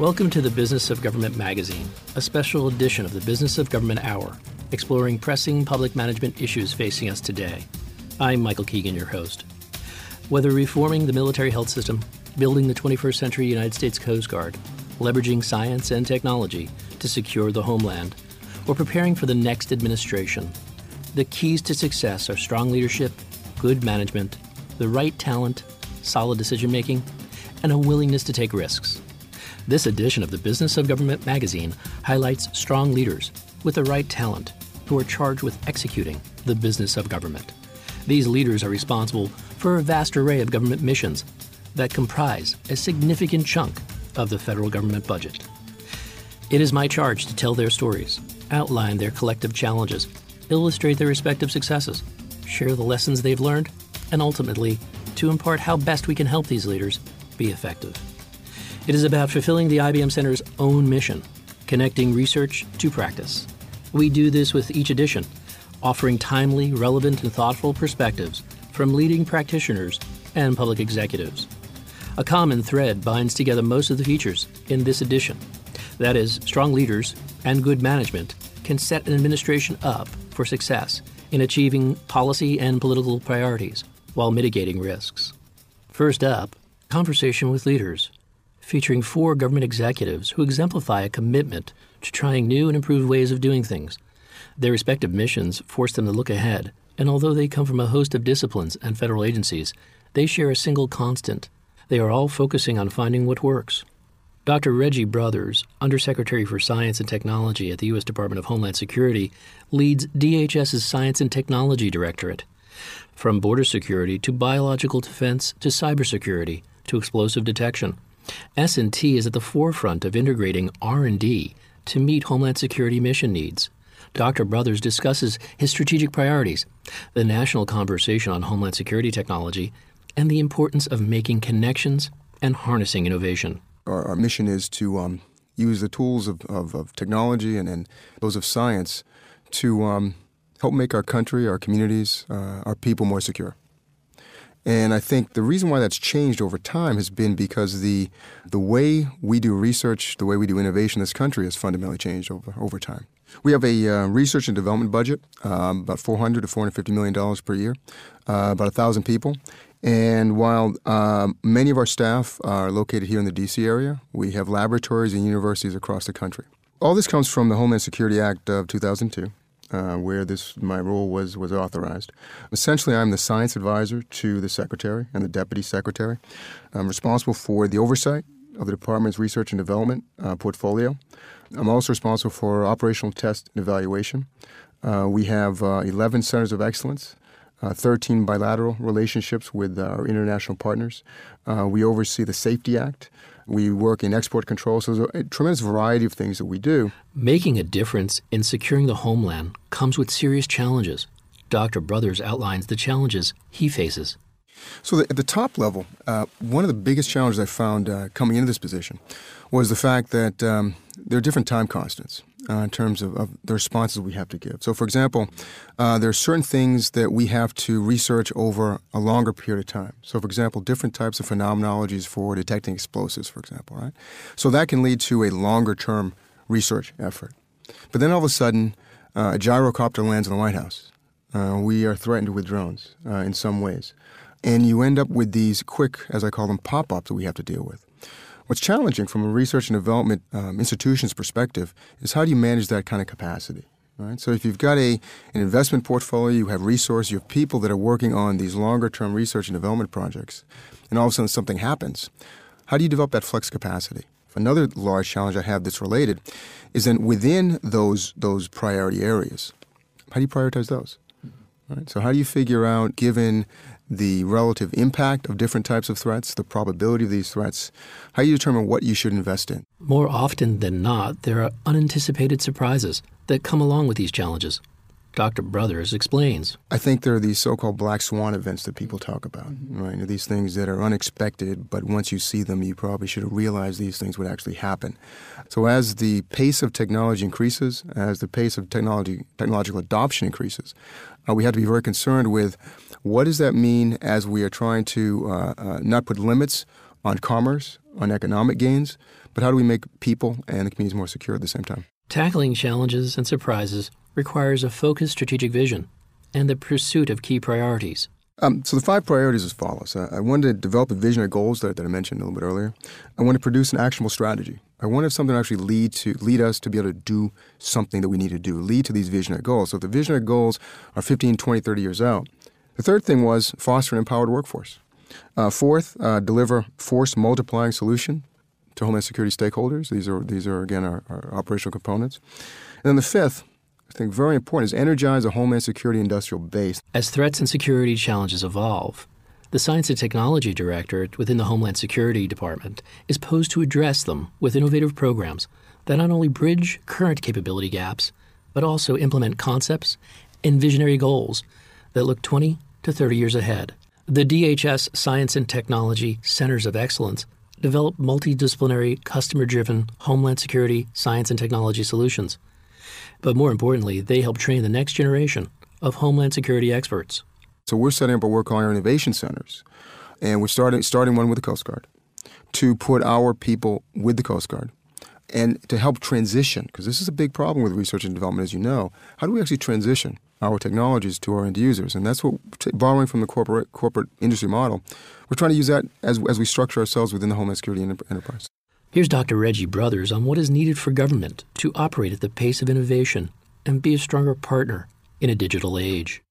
Welcome to the Business of Government magazine, a special edition of the Business of Government Hour, exploring pressing public management issues facing us today. I'm Michael Keegan, your host. Whether reforming the military health system, building the 21st century United States Coast Guard, leveraging science and technology to secure the homeland, or preparing for the next administration, the keys to success are strong leadership, good management, the right talent, solid decision making, and a willingness to take risks. This edition of the Business of Government magazine highlights strong leaders with the right talent who are charged with executing the business of government. These leaders are responsible for a vast array of government missions that comprise a significant chunk of the federal government budget. It is my charge to tell their stories, outline their collective challenges, illustrate their respective successes, share the lessons they've learned, and ultimately to impart how best we can help these leaders be effective. It is about fulfilling the IBM Center's own mission, connecting research to practice. We do this with each edition, offering timely, relevant, and thoughtful perspectives from leading practitioners and public executives. A common thread binds together most of the features in this edition. That is, strong leaders and good management can set an administration up for success in achieving policy and political priorities while mitigating risks. First up, conversation with leaders featuring four government executives who exemplify a commitment to trying new and improved ways of doing things. Their respective missions force them to look ahead, and although they come from a host of disciplines and federal agencies, they share a single constant. They are all focusing on finding what works. Dr. Reggie Brothers, Undersecretary for Science and Technology at the U.S. Department of Homeland Security, leads DHS's Science and Technology Directorate. From border security to biological defense to cybersecurity to explosive detection. S&T is at the forefront of integrating R&D to meet Homeland Security mission needs. Dr. Brothers discusses his strategic priorities, the national conversation on Homeland Security technology, and the importance of making connections and harnessing innovation. Our, our mission is to um, use the tools of, of, of technology and, and, those of science to um, help make our country, our communities, uh, our people more secure. And I think the reason why that's changed over time has been because the the way we do research, the way we do innovation in this country has fundamentally changed over over time. We have a uh, research and development budget, um, about 400 to 450 million dollars per year, uh, about thousand people. And while um, many of our staff are located here in the D.C. area, we have laboratories and universities across the country. All this comes from the Homeland Security Act of 2002 uh, where this my role was was authorized. Essentially, I'm the science advisor to the secretary and the deputy secretary. I'm responsible for the oversight of the department's research and development uh, portfolio. I'm also responsible for operational test and evaluation. Uh, we have uh, 11 centers of excellence. Uh, 13 bilateral relationships with our international partners. Uh, we oversee the Safety Act, we work in export control. So there's a tremendous variety of things that we do. Making a difference in securing the homeland comes with serious challenges. Dr. Brothers outlines the challenges he faces. So, the, at the top level, uh, one of the biggest challenges I found uh, coming into this position was the fact that um, there are different time constants uh, in terms of, of, the responses we have to give. So, for example, uh, there are certain things that we have to research over a longer period of time. So, for example, different types of phenomenologies for detecting explosives, for example, right? So that can lead to a longer term research effort. But then all of a sudden, uh, a gyrocopter lands in the White House. Uh, we are threatened with drones uh, in some ways. And you end up with these quick, as I call them, pop ups that we have to deal with. What's challenging from a research and development um, institution's perspective is how do you manage that kind of capacity? Right? So if you've got a, an investment portfolio, you have resources, you have people that are working on these longer term research and development projects, and all of a sudden something happens, how do you develop that flex capacity? Another large challenge I have that's related is then within those those priority areas, how do you prioritize those? Right? So how do you figure out, given the relative impact of different types of threats, the probability of these threats, how you determine what you should invest in? More often than not, there are unanticipated surprises that come along with these challenges. Dr. Brothers explains. I think there are these so called black swan events that people talk about, mm-hmm. right? These things that are unexpected, but once you see them, you probably should have realized these things would actually happen. So, as the pace of technology increases, as the pace of technology, technological adoption increases, uh, we have to be very concerned with what does that mean as we are trying to uh, uh, not put limits on commerce, on economic gains, but how do we make people and the communities more secure at the same time? Tackling challenges and surprises requires a focused strategic vision and the pursuit of key priorities. Um, so the five priorities as follows. Uh, I wanted to develop a vision or goals that, that I mentioned a little bit earlier. I want to produce an actionable strategy. I wanted something to actually lead to lead us to be able to do something that we need to do, lead to these visionary goals. So if the visionary goals are 15, 20, 30 years out. The third thing was foster an empowered workforce. Uh, fourth, uh, deliver force multiplying solution to Homeland Security stakeholders. These are these are again our, our operational components. And then the fifth, I think very important is energize a Homeland Security industrial base. As threats and security challenges evolve, the Science and Technology Directorate within the Homeland Security Department is posed to address them with innovative programs that not only bridge current capability gaps, but also implement concepts and visionary goals that look 20 to 30 years ahead. The DHS Science and Technology Centers of Excellence develop multidisciplinary, customer driven Homeland Security science and technology solutions but more importantly, they help train the next generation of Homeland Security experts. So we're setting up a work on our innovation centers, and we're starting starting one with the Coast Guard to put our people with the Coast Guard and to help transition because this is a big problem with research and development, as you know. How do we actually transition our technologies to our end users? And that's what borrowing from the corporate corporate industry model. We're trying to use that as as we structure ourselves within the Homeland Security enterprise. Here's Dr. Reggie Brothers on what is needed for government to operate at the pace of innovation and be a stronger partner in a digital age.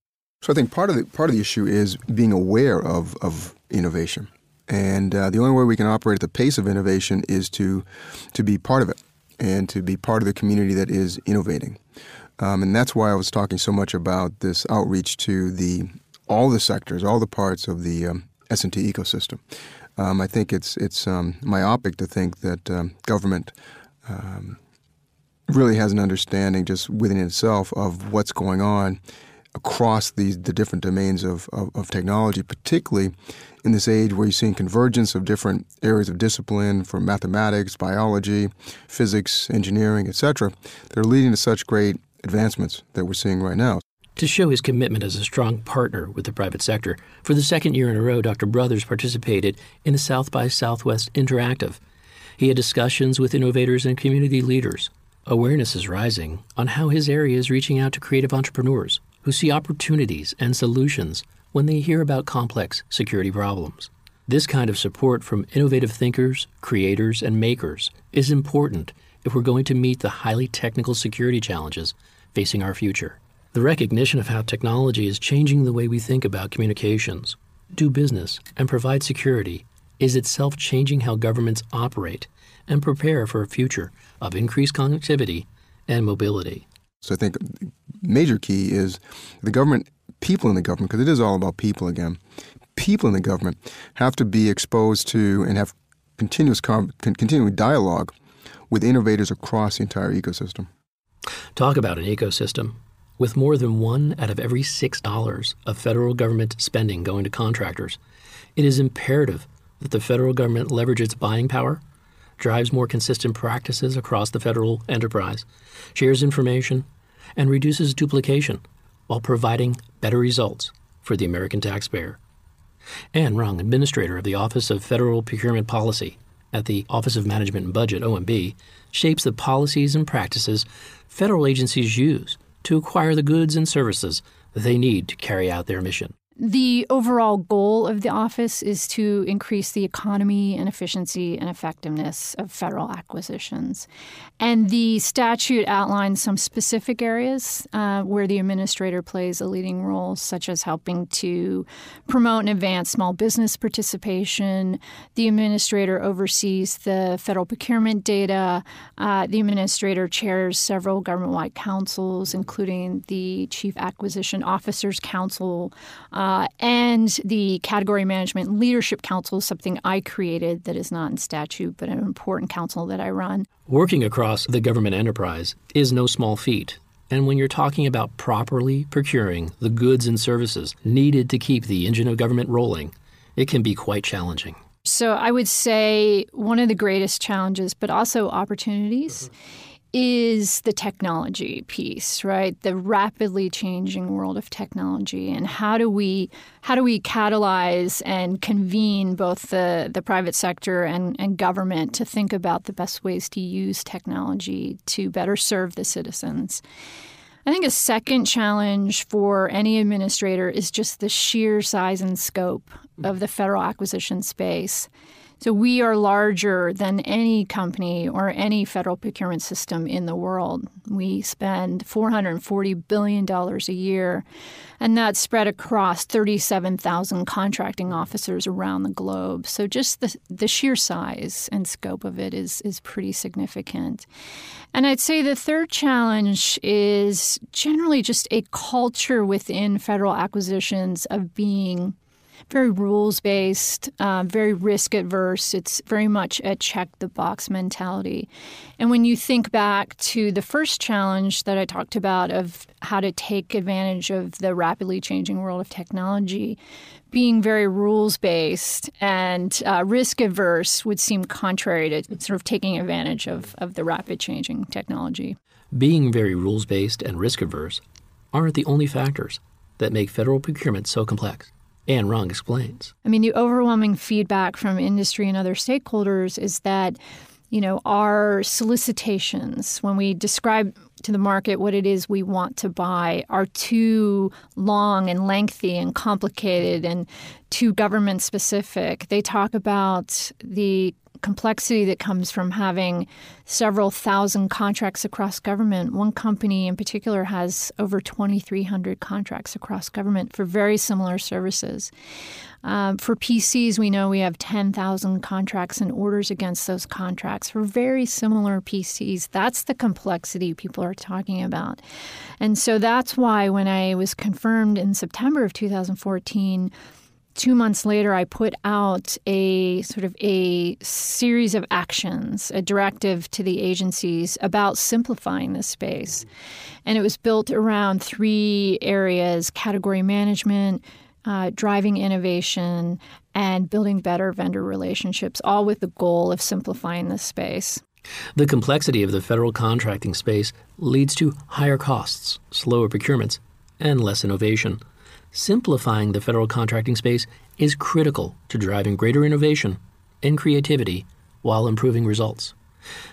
So I think part of the part of the issue is being aware of of innovation, and uh, the only way we can operate at the pace of innovation is to to be part of it and to be part of the community that is innovating. Um, and that's why I was talking so much about this outreach to the all the sectors, all the parts of the um, S&T ecosystem. Um, I think it's it's um, myopic to think that um, government um, really has an understanding just within itself of what's going on across these the different domains of, of, of, technology, particularly in this age where you're seeing convergence of different areas of discipline from mathematics, biology, physics, engineering, etc. They're leading to such great advancements that we're seeing right now. To show his commitment as a strong partner with the private sector, for the second year in a row, Dr. Brothers participated in the South by Southwest Interactive. He had discussions with innovators and community leaders. Awareness is rising on how his area is reaching out to creative entrepreneurs who see opportunities and solutions when they hear about complex security problems. This kind of support from innovative thinkers, creators, and makers is important if we're going to meet the highly technical security challenges facing our future. The recognition of how technology is changing the way we think about communications, do business, and provide security is itself changing how governments operate and prepare for a future of increased connectivity and mobility. So I think major key is the government, people in the government, because it is all about people again. People in the government have to be exposed to and have continuous continuing dialogue with innovators across the entire ecosystem. Talk about an ecosystem. With more than one out of every six dollars of federal government spending going to contractors, it is imperative that the federal government leverage its buying power, drives more consistent practices across the federal enterprise, shares information, and reduces duplication while providing better results for the American taxpayer. Anne Rung, administrator of the Office of Federal Procurement Policy at the Office of Management and Budget, OMB, shapes the policies and practices federal agencies use to acquire the goods and services they need to carry out their mission. The overall goal of the office is to increase the economy and efficiency and effectiveness of federal acquisitions. And the statute outlines some specific areas uh, where the administrator plays a leading role, such as helping to promote and advance small business participation. The administrator oversees the federal procurement data. Uh, the administrator chairs several government wide councils, including the Chief Acquisition Officers Council. Uh, uh, and the Category Management Leadership Council is something I created that is not in statute, but an important council that I run. Working across the government enterprise is no small feat. And when you're talking about properly procuring the goods and services needed to keep the engine of government rolling, it can be quite challenging. So I would say one of the greatest challenges, but also opportunities. Mm-hmm is the technology piece, right? The rapidly changing world of technology and how do we how do we catalyze and convene both the, the private sector and, and government to think about the best ways to use technology to better serve the citizens? I think a second challenge for any administrator is just the sheer size and scope of the federal acquisition space. So we are larger than any company or any federal procurement system in the world. We spend $440 billion a year, and that's spread across 37,000 contracting officers around the globe. So just the, the sheer size and scope of it is, is pretty significant. And I'd say the third challenge is generally just a culture within federal acquisitions of being very rules based, uh, very risk adverse. It's very much a check the box mentality. And when you think back to the first challenge that I talked about of how to take advantage of the rapidly changing world of technology, being very rules based and uh, risk averse would seem contrary to sort of taking advantage of, of the rapid changing technology. Being very rules based and risk averse aren't the only factors that make federal procurement so complex. Anne Rung explains. I mean, the overwhelming feedback from industry and other stakeholders is that, you know, our solicitations, when we describe to the market what it is we want to buy, are too long and lengthy and complicated and too government specific. They talk about the complexity that comes from having several thousand contracts across government. One company in particular has over 2,300 contracts across government for very similar services. Um, for PCs, we know we have 10,000 contracts and orders against those contracts for very similar PCs. That's the complexity people are talking about. And so that's why when I was confirmed in September of 2014, two months later, I put out a sort of a series of actions, a directive to the agencies about simplifying the space. And it was built around three areas category management, uh, driving innovation, and building better vendor relationships, all with the goal of simplifying the space. The complexity of the federal contracting space leads to higher costs, slower procurements, and less innovation simplifying the federal contracting space is critical to driving greater innovation and creativity while improving results.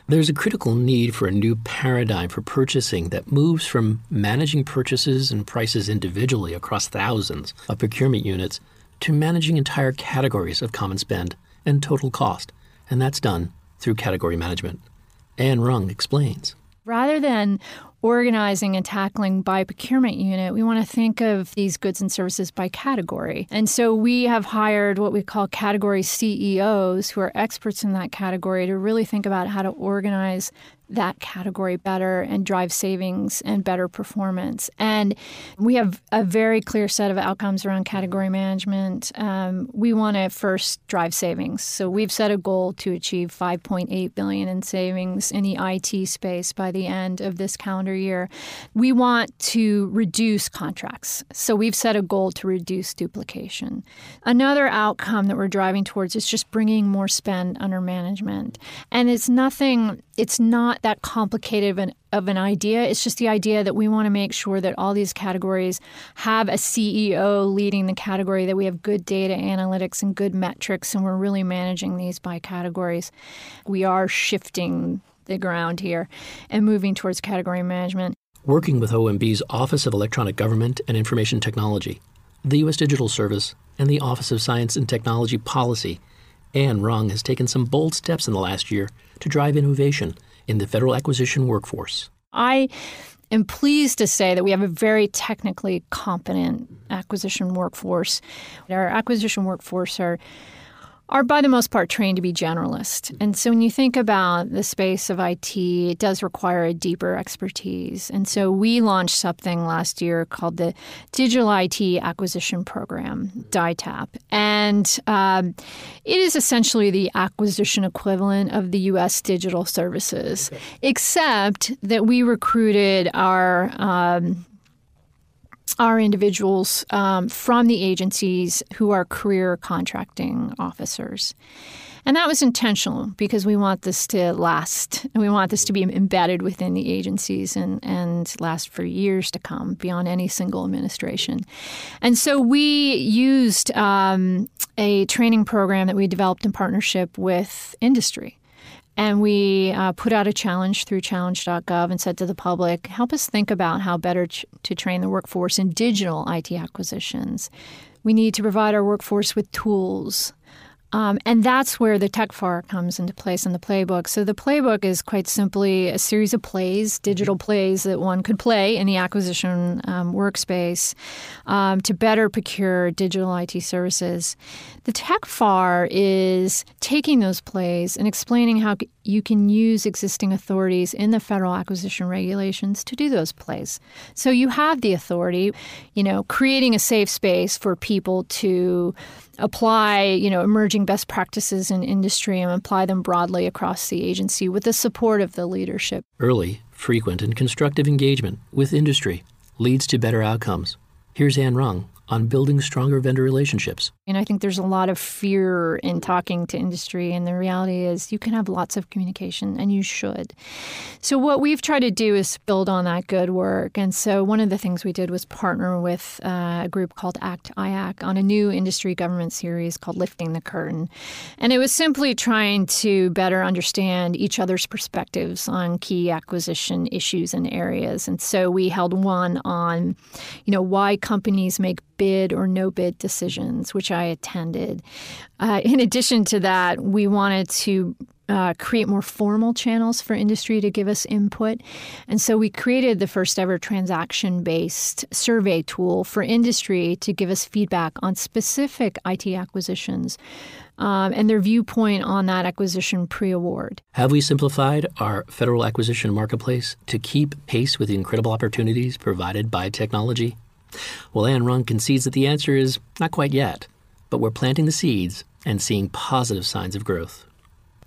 There's a critical need for a new paradigm for purchasing that moves from managing purchases and prices individually across thousands of procurement units to managing entire categories of common spend and total cost, and that's done through category management. Anne Rung explains. Rather than organizing and tackling by procurement unit, we want to think of these goods and services by category. And so we have hired what we call category CEOs who are experts in that category to really think about how to organize that category better and drive savings and better performance. And we have a very clear set of outcomes around category management. Um, we want to first drive savings. So we've set a goal to achieve 5.8 billion in savings in the IT space by the end of this calendar year. We want to reduce contracts. So we've set a goal to reduce duplication. Another outcome that we're driving towards is just bringing more spend under management. And it's nothing it's not that complicated of an, of an idea. It's just the idea that we want to make sure that all these categories have a CEO leading the category, that we have good data analytics and good metrics, and we're really managing these by categories. We are shifting the ground here and moving towards category management. Working with OMB's Office of Electronic Government and Information Technology, the U.S. Digital Service, and the Office of Science and Technology Policy, Anne Rung has taken some bold steps in the last year to drive innovation in the federal acquisition workforce. I am pleased to say that we have a very technically competent acquisition workforce. Our acquisition workforce are are by the most part trained to be generalist. And so when you think about the space of IT, it does require a deeper expertise. And so we launched something last year called the Digital IT Acquisition Program, DITAP. And um, it is essentially the acquisition equivalent of the U.S. digital services, okay. except that we recruited our um, are individuals um, from the agencies who are career contracting officers. And that was intentional because we want this to last and we want this to be embedded within the agencies and, and last for years to come beyond any single administration. And so we used um, a training program that we developed in partnership with industry. And we uh, put out a challenge through challenge.gov and said to the public, help us think about how better ch- to train the workforce in digital IT acquisitions. We need to provide our workforce with tools um, and that's where the TechFAR comes into place in the playbook. So the playbook is quite simply a series of plays, digital plays that one could play in the acquisition um, workspace um, to better procure digital IT services. The TechFAR is taking those plays and explaining how you can use existing authorities in the federal acquisition regulations to do those plays. So you have the authority, you know, creating a safe space for people to apply, you know, emerging best practices in industry and apply them broadly across the agency with the support of the leadership. Early, frequent, and constructive engagement with industry leads to better outcomes. Here's Anne Rung on building stronger vendor relationships. And I think there's a lot of fear in talking to industry, and the reality is you can have lots of communication, and you should. So, what we've tried to do is build on that good work. And so, one of the things we did was partner with uh, a group called ACT IAC on a new industry government series called Lifting the Curtain. And it was simply trying to better understand each other's perspectives on key acquisition issues and areas. And so, we held one on, you know, why companies make bid or no bid decisions, which I attended. Uh, in addition to that, we wanted to uh, create more formal channels for industry to give us input. And so we created the first ever transaction based survey tool for industry to give us feedback on specific IT acquisitions. Um, and their viewpoint on that acquisition pre award. Have we simplified our federal acquisition marketplace to keep pace with the incredible opportunities provided by technology? Well, Anne Rung concedes that the answer is not quite yet, but we're planting the seeds and seeing positive signs of growth.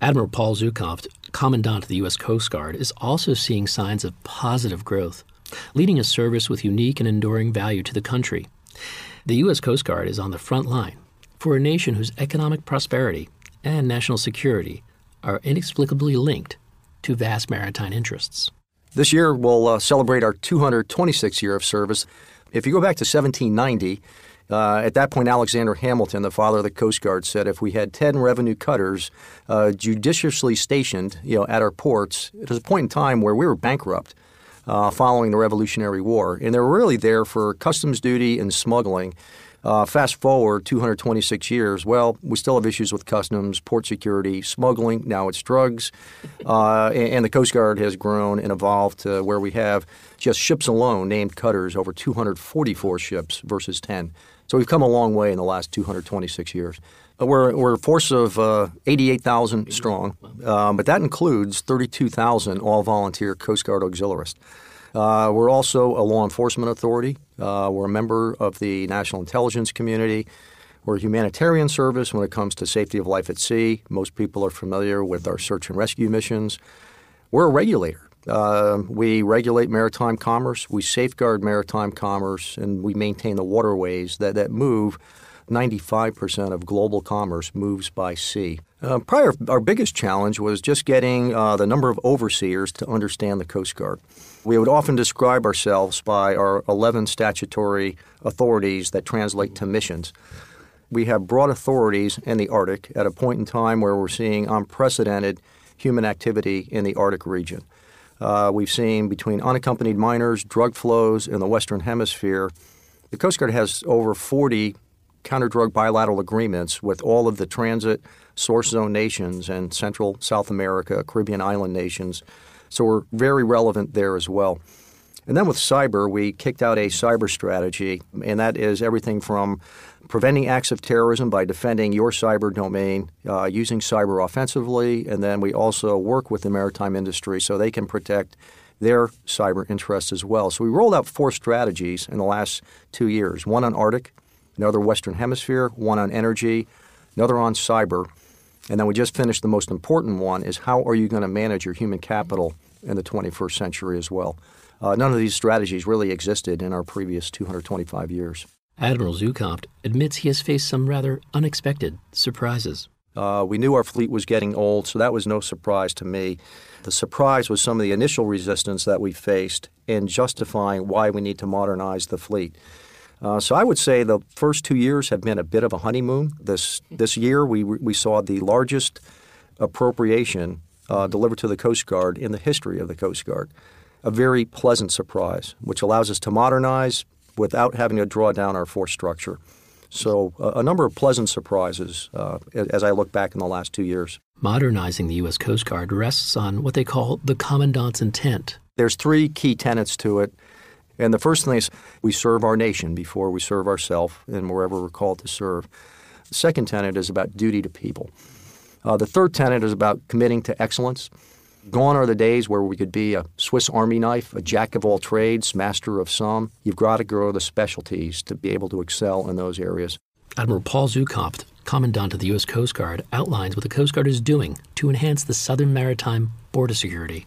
Admiral Paul Zukunft, Commandant of the U.S. Coast Guard, is also seeing signs of positive growth, leading a service with unique and enduring value to the country. The U.S. Coast Guard is on the front line for a nation whose economic prosperity and national security are inexplicably linked to vast maritime interests. This year, we'll uh, celebrate our 226th year of service. If you go back to 1790, uh, at that point, Alexander Hamilton, the father of the Coast Guard, said if we had 10 revenue cutters uh, judiciously stationed you know, at our ports, it was a point in time where we were bankrupt uh, following the Revolutionary War. And they were really there for customs duty and smuggling. Uh, fast forward 226 years, well, we still have issues with customs, port security, smuggling. Now it's drugs. Uh, and, and, the Coast Guard has grown and evolved to where we have just ships alone named cutters over 244 ships versus 10. So we've come a long way in the last 226 years. We're, we're a force of uh, 88,000 strong, um, but that includes 32,000 all volunteer Coast Guard auxiliaries. Uh, we're also a law enforcement authority. Uh, we're a member of the national intelligence community. We're a humanitarian service when it comes to safety of life at sea. Most people are familiar with our search and rescue missions. We're a regulator. Uh, we regulate maritime commerce, we safeguard maritime commerce, and we maintain the waterways that, that move 95% of global commerce moves by sea. Uh, prior, our biggest challenge was just getting uh, the number of overseers to understand the Coast Guard. We would often describe ourselves by our 11 statutory authorities that translate to missions. We have broad authorities in the Arctic at a point in time where we're seeing unprecedented human activity in the Arctic region. Uh, we've seen between unaccompanied minors, drug flows in the Western Hemisphere, The Coast Guard has over 40 counter drug bilateral agreements with all of the transit source zone nations and Central South America, Caribbean island nations. So we're very relevant there as well. And then with cyber, we kicked out a cyber strategy, and that is everything from preventing acts of terrorism by defending your cyber domain, uh, using cyber offensively, and then we also work with the maritime industry so they can protect their cyber interests as well. So we rolled out four strategies in the last two years one on Arctic, another Western Hemisphere, one on energy, another on cyber. And then we just finished the most important one is how are you going to manage your human capital in the 21st century as well? Uh, none of these strategies really existed in our previous 225 years. Admiral Zukunft admits he has faced some rather unexpected surprises. Uh, we knew our fleet was getting old, so that was no surprise to me. The surprise was some of the initial resistance that we faced in justifying why we need to modernize the fleet. Uh, so I would say the first two years have been a bit of a honeymoon. This this year we we saw the largest appropriation uh, delivered to the Coast Guard in the history of the Coast Guard. A very pleasant surprise, which allows us to modernize without having to draw down our force structure. So, a number of pleasant surprises uh, as I look back in the last two years. Modernizing the U.S. Coast Guard rests on what they call the Commandant's intent. There's three key tenets to it. And the first thing is we serve our nation before we serve ourselves and wherever we're called to serve. The second tenet is about duty to people. Uh, the third tenet is about committing to excellence. Gone are the days where we could be a Swiss Army knife, a jack of all trades, master of some. You've got to grow the specialties to be able to excel in those areas. Admiral Paul Zukunft, Commandant of the U.S. Coast Guard, outlines what the Coast Guard is doing to enhance the southern maritime border security.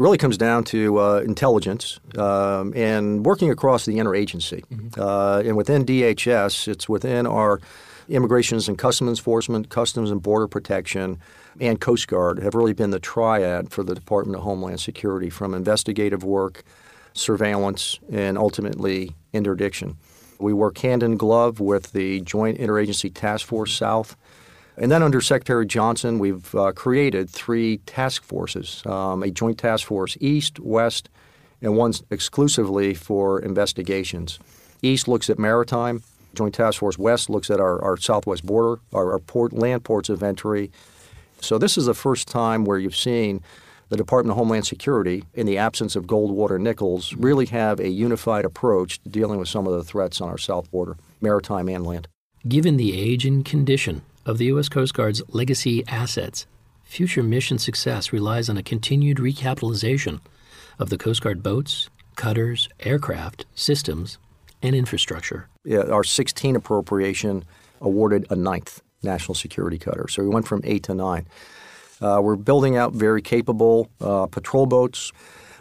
It really comes down to uh, intelligence um, and working across the interagency. Mm-hmm. Uh, and within DHS, it's within our Immigrations and Customs Enforcement, Customs and Border Protection, and Coast Guard have really been the triad for the Department of Homeland Security from investigative work, surveillance, and ultimately interdiction. We work hand in glove with the Joint Interagency Task Force South. And then under Secretary Johnson, we've uh, created three task forces um, a Joint Task Force East, West, and one exclusively for investigations. East looks at maritime, Joint Task Force West looks at our, our southwest border, our, our port, land ports of entry. So this is the first time where you've seen the Department of Homeland Security, in the absence of Goldwater Nichols, really have a unified approach to dealing with some of the threats on our south border, maritime and land. Given the age and condition of the U.S. Coast Guard's legacy assets, future mission success relies on a continued recapitalization of the Coast Guard boats, cutters, aircraft, systems, and infrastructure. Yeah, our 16 appropriation awarded a ninth national security cutter. So we went from eight to nine. Uh, we're building out very capable uh, patrol boats.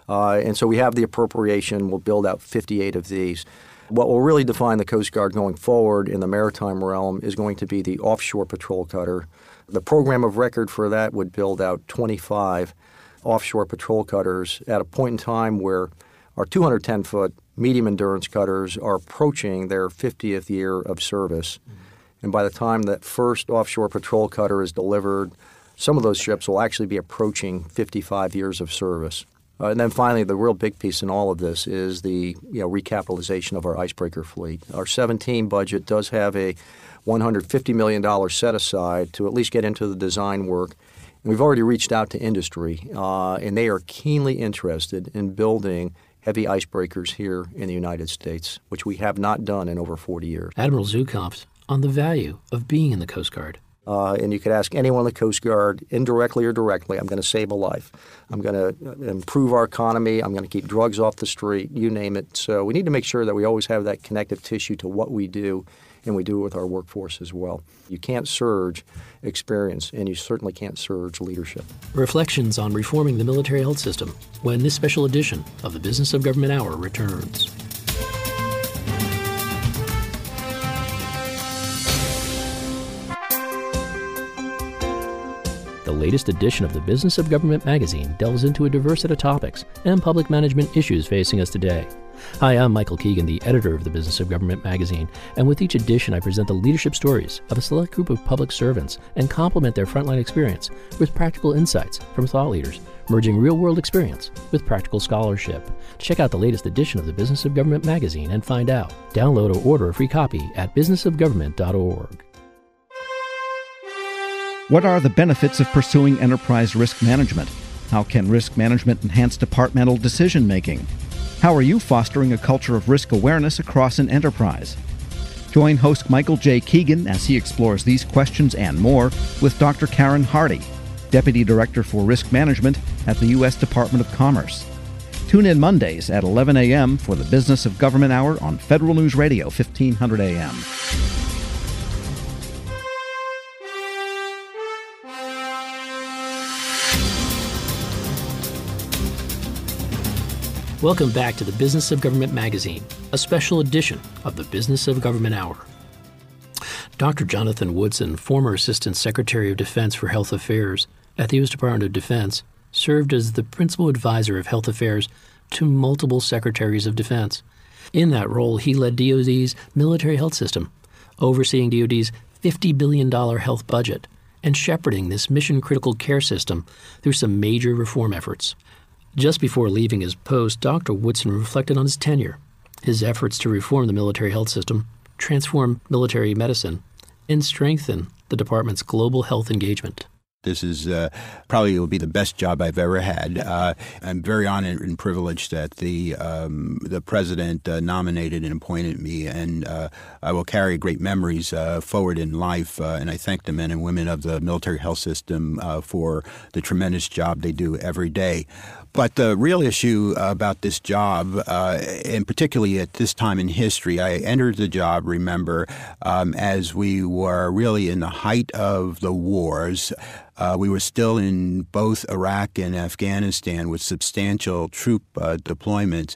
Uh, and so we have the appropriation. We'll build out 58 of these. What will really define the Coast Guard going forward in the maritime realm is going to be the offshore patrol cutter. The program of record for that would build out 25 offshore patrol cutters at a point in time where our 210 foot medium endurance cutters are approaching their 50th year of service. Mm-hmm. And by the time that first offshore patrol cutter is delivered, some of those ships will actually be approaching 55 years of service. Uh, and then finally, the real big piece in all of this is the you know, recapitalization of our icebreaker fleet. Our 17 budget does have a $150 million set aside to at least get into the design work. And we've already reached out to industry, uh, and they are keenly interested in building heavy icebreakers here in the United States, which we have not done in over 40 years. Admiral Zukunft, on the value of being in the Coast Guard. Uh, and you could ask anyone in the Coast Guard, indirectly or directly, I'm going to save a life. I'm going to uh, improve our economy. I'm going to keep drugs off the street, you name it. So we need to make sure that we always have that connective tissue to what we do and we do it with our workforce as well. You can't surge experience, and you certainly can't surge leadership. Reflections on reforming the military health system when this special edition of the Business of Government Hour returns. The latest edition of the Business of Government magazine delves into a diverse set of topics and public management issues facing us today. Hi, I'm Michael Keegan, the editor of the Business of Government magazine, and with each edition I present the leadership stories of a select group of public servants and complement their frontline experience with practical insights from thought leaders, merging real world experience with practical scholarship. Check out the latest edition of the Business of Government magazine and find out. Download or order a free copy at businessofgovernment.org. What are the benefits of pursuing enterprise risk management? How can risk management enhance departmental decision making? How are you fostering a culture of risk awareness across an enterprise? Join host Michael J. Keegan as he explores these questions and more with Dr. Karen Hardy, Deputy Director for Risk Management at the U.S. Department of Commerce. Tune in Mondays at 11 a.m. for the Business of Government Hour on Federal News Radio, 1500 a.m. Welcome back to the Business of Government magazine, a special edition of the Business of Government Hour. Dr. Jonathan Woodson, former Assistant Secretary of Defense for Health Affairs at the U.S. Department of Defense, served as the principal advisor of health affairs to multiple secretaries of defense. In that role, he led DoD's military health system, overseeing DoD's $50 billion health budget and shepherding this mission critical care system through some major reform efforts. Just before leaving his post, Dr. Woodson reflected on his tenure, his efforts to reform the military health system, transform military medicine, and strengthen the department's global health engagement. This is uh, probably will be the best job I've ever had. Uh, I'm very honored and privileged that the um, the president uh, nominated and appointed me, and uh, I will carry great memories uh, forward in life. Uh, and I thank the men and women of the military health system for the tremendous job they do every day. But the real issue about this job, uh, and particularly at this time in history, I entered the job, remember, um, as we were really in the height of the wars. Uh, we were still in both Iraq and Afghanistan with substantial troop uh, deployments.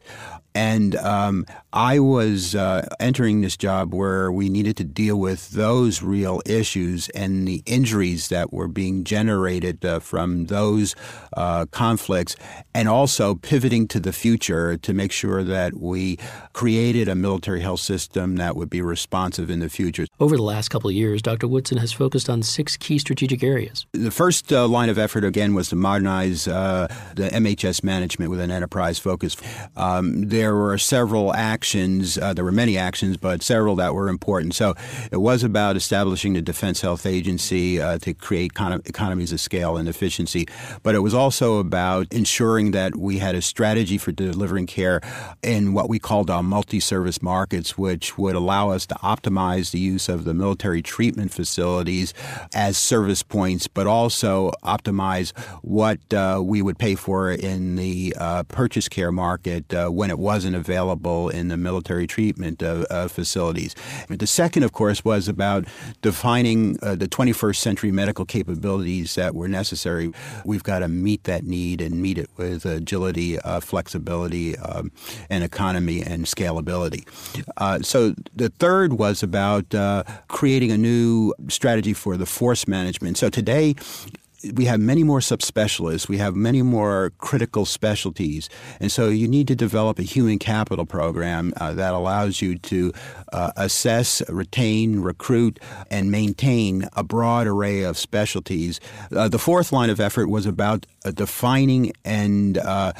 And um, I was uh, entering this job where we needed to deal with those real issues and the injuries that were being generated uh, from those uh, conflicts, and also pivoting to the future to make sure that we created a military health system that would be responsive in the future. Over the last couple of years, Dr. Woodson has focused on six key strategic areas. The first uh, line of effort, again, was to modernize uh, the MHS management with an enterprise focus. Um, there were several actions, uh, there were many actions, but several that were important. So it was about establishing the Defense Health Agency uh, to create economies of scale and efficiency, but it was also about ensuring that we had a strategy for delivering care in what we called our multi service markets, which would allow us to optimize the use of the military treatment facilities as service points, but also optimize what uh, we would pay for in the uh, purchase care market uh, when it wasn't available available in the military treatment uh, facilities. The second, of course, was about defining uh, the 21st century medical capabilities that were necessary. We've got to meet that need and meet it with agility, uh, flexibility, um, and economy and scalability. Uh, so the third was about creating a new strategy for the force management. So today, we have many more subspecialists. We have many more critical specialties. And so you need to develop a human capital program uh, that allows you to uh, assess, retain, recruit, and maintain a broad array of specialties. Uh, the fourth line of effort was about uh, defining and uh,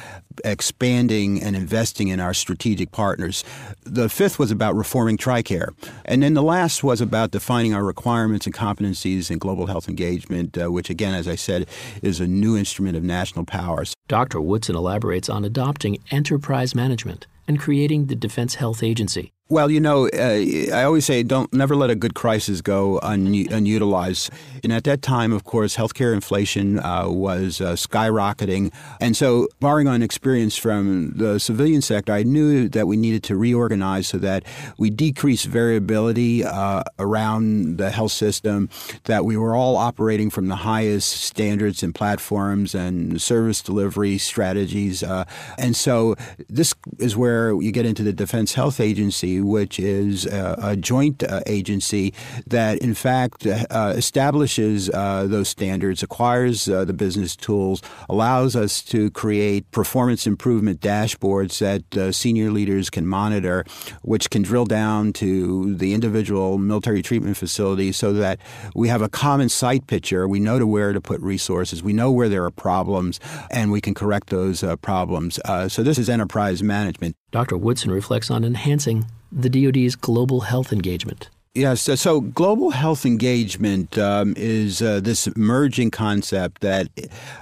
expanding and investing in our strategic partners. The fifth was about reforming TRICARE. And then the last was about defining our requirements and competencies in global health engagement, uh, which, again, as I said, is a new instrument of national powers. Dr. Woodson elaborates on adopting enterprise management and creating the Defense Health Agency. Well, you know, uh, I always say don't never let a good crisis go un- unutilized. And at that time, of course, healthcare inflation uh, was uh, skyrocketing. And so, borrowing on experience from the civilian sector, I knew that we needed to reorganize so that we decrease variability uh, around the health system, that we were all operating from the highest standards and platforms and service delivery strategies. Uh, and so, this is where where you get into the Defense Health Agency, which is a, a joint uh, agency that, in fact, uh, establishes uh, those standards, acquires uh, the business tools, allows us to create performance improvement dashboards that uh, senior leaders can monitor, which can drill down to the individual military treatment facility so that we have a common sight picture. We know to where to put resources. We know where there are problems, and we can correct those uh, problems. Uh, so this is enterprise management. Dr. Woodson reflects on enhancing the DoD's global health engagement. Yes, so, global health engagement um, is uh, this emerging concept that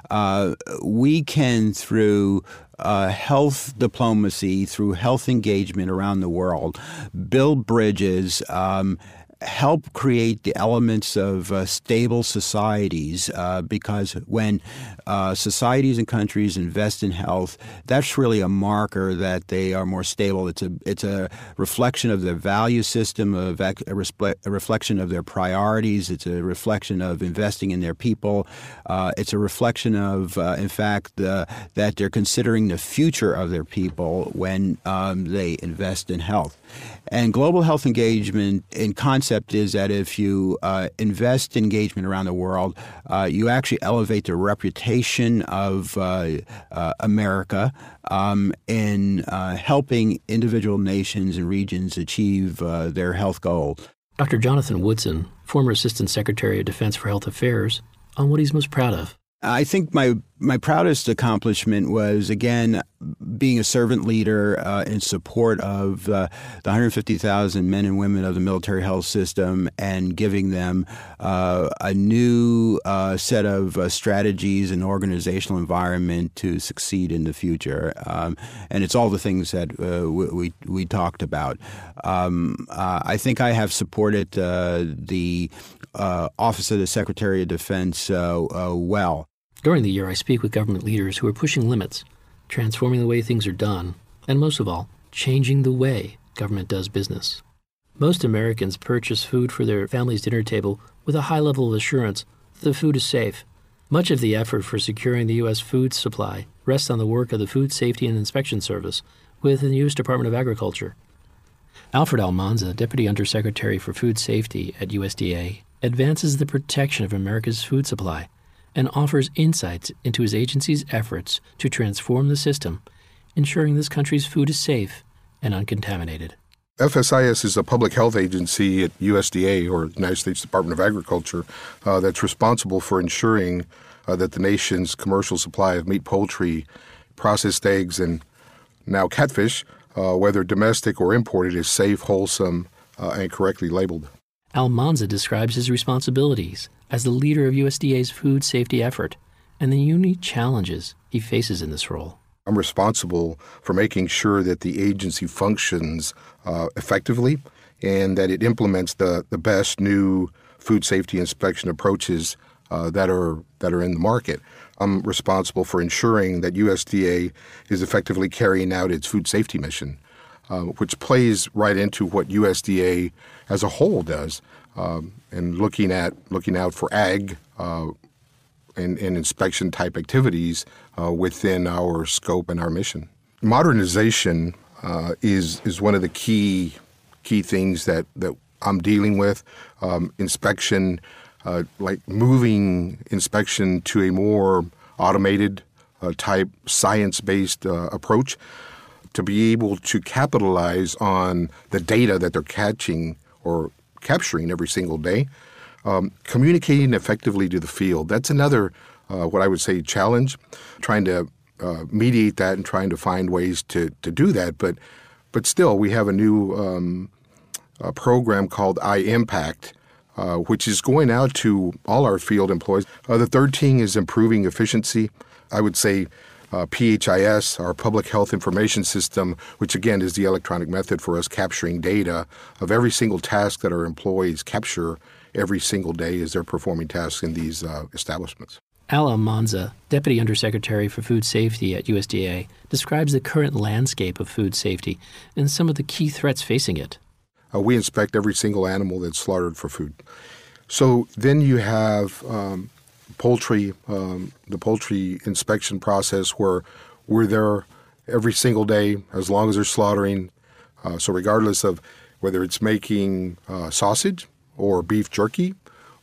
uh, we can, through uh, health diplomacy, through health engagement around the world, build bridges. Um, help create the elements of uh, stable societies uh, because when uh, societies and countries invest in health, that's really a marker that they are more stable. It's a it's a reflection of their value system, of a, a reflection of their priorities. It's a reflection of investing in their people. Uh, it's a reflection of, uh, in fact, that they're considering the future of their people when um, they invest in health. And global health engagement in concept is that if you uh, invest engagement around the world, uh, you actually elevate the reputation of uh, uh America um, in uh, helping individual nations and regions achieve uh, their health goals. Dr. Jonathan Woodson, former Assistant Secretary of Defense for Health Affairs, on what he's most proud of. I think my my proudest accomplishment was again being a servant leader uh, in support of uh, the 150,000 men and women of the military health system and giving them uh, a new uh, set of uh, strategies and organizational environment to succeed in the future. Um, and it's all the things that uh, we, we talked about. Um, I think I have supported the Office of the Secretary of Defense well. During the year, I speak with government leaders who are pushing limits, transforming the way things are done, and most of all, changing the way government does business. Most Americans purchase food for their family's dinner table with a high level of assurance that the food is safe. Much of the effort for securing the U.S. food supply rests on the work of the Food Safety and Inspection Service within the U.S. Department of Agriculture. Alfred Almanza, Deputy Undersecretary for Food Safety at USDA, advances the protection of America's food supply and offers insights into his agency's efforts to transform the system, ensuring this country's food is safe and uncontaminated. FSIS is a public health agency at USDA, or United States Department of Agriculture, uh, that's responsible for ensuring uh, that the nation's commercial supply of meat, poultry, processed eggs, and now catfish, uh, whether domestic or imported, is safe, wholesome, uh, and correctly labeled. Almanza describes his responsibilities as the leader of USDA's food safety effort and the unique challenges he faces in this role. I'm responsible for making sure that the agency functions uh, effectively and that it implements the, the best new food safety inspection approaches uh, that are that are in the market. I'm responsible for ensuring that USDA is effectively carrying out its food safety mission, uh, which plays right into what USDA as a whole does and looking at looking out for ag uh, and, and, inspection type activities uh, within our scope and our mission. Modernization uh, is is one of the key key things that that I'm dealing with. Um, inspection, uh, like moving inspection to a more automated uh, type science based uh, approach to be able to capitalize on the data that they're catching or capturing every single day. Um, communicating effectively to the field, that's another, uh, what I would say, challenge, trying to uh, mediate that and trying to find ways to, to do that. But, but still, we have a new um, a program called i iMpact, uh, which is going out to all our field employees. Uh, the third thing is improving efficiency. I would say uh, PHIS, our public health information system, which again is the electronic method for us capturing data of every single task that our employees capture every single day as they're performing tasks in these uh, establishments. Al Almanza, Deputy Undersecretary for Food Safety at USDA, describes the current landscape of food safety and some of the key threats facing it. Uh, we inspect every single animal that's slaughtered for food. So then you have um, poultry, um, the poultry inspection process, where we're there every single day as long as they're slaughtering. Uh, so, regardless of whether it's making uh, sausage or beef jerky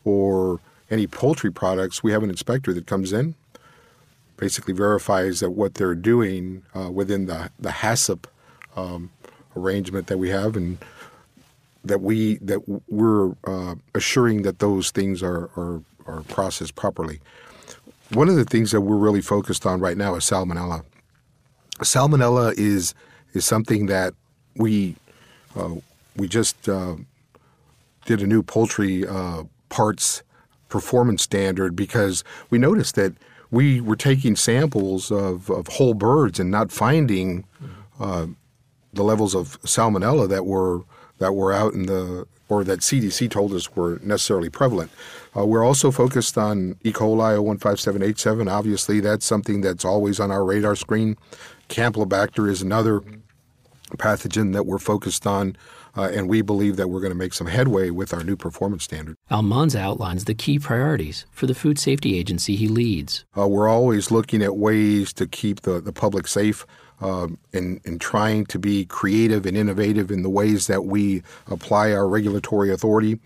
or any poultry products, we have an inspector that comes in, basically verifies that what they're doing uh, within the the HACCP um, arrangement that we have, and that we that we're uh, assuring that those things are, are are processed properly. One of the things that we're really focused on right now is salmonella. Salmonella is is something that we uh, we just uh, did a new poultry uh, parts performance standard because we noticed that we were taking samples of, of whole birds and not finding uh, the levels of salmonella that were that were out in the or that CDC told us were necessarily prevalent. Uh, we're also focused on E. coli O157:H7. Obviously, that's something that's always on our radar screen. Campylobacter is another pathogen that we're focused on, uh, and we believe that we're going to make some headway with our new performance standard. Almanza outlines the key priorities for the food safety agency he leads. Uh, we're always looking at ways to keep the, the public safe um, and, and trying to be creative and innovative in the ways that we apply our regulatory authority.